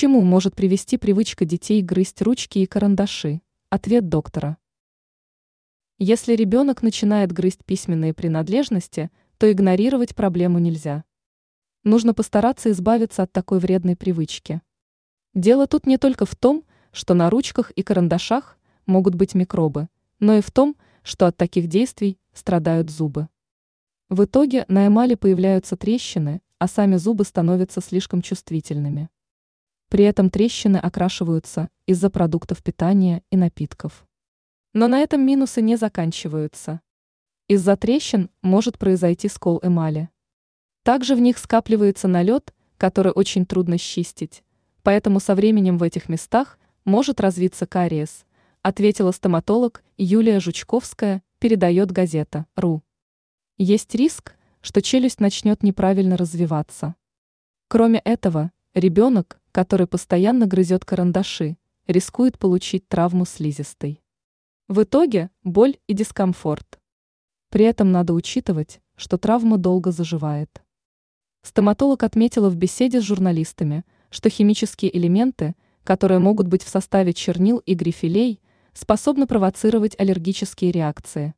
чему может привести привычка детей грызть ручки и карандаши? Ответ доктора. Если ребенок начинает грызть письменные принадлежности, то игнорировать проблему нельзя. Нужно постараться избавиться от такой вредной привычки. Дело тут не только в том, что на ручках и карандашах могут быть микробы, но и в том, что от таких действий страдают зубы. В итоге на эмали появляются трещины, а сами зубы становятся слишком чувствительными. При этом трещины окрашиваются из-за продуктов питания и напитков. Но на этом минусы не заканчиваются. Из-за трещин может произойти скол эмали. Также в них скапливается налет, который очень трудно счистить, поэтому со временем в этих местах может развиться кариес, ответила стоматолог Юлия Жучковская, передает газета «РУ». Есть риск, что челюсть начнет неправильно развиваться. Кроме этого, ребенок, который постоянно грызет карандаши, рискует получить травму слизистой. В итоге боль и дискомфорт. При этом надо учитывать, что травма долго заживает. Стоматолог отметила в беседе с журналистами, что химические элементы, которые могут быть в составе чернил и грифелей, способны провоцировать аллергические реакции.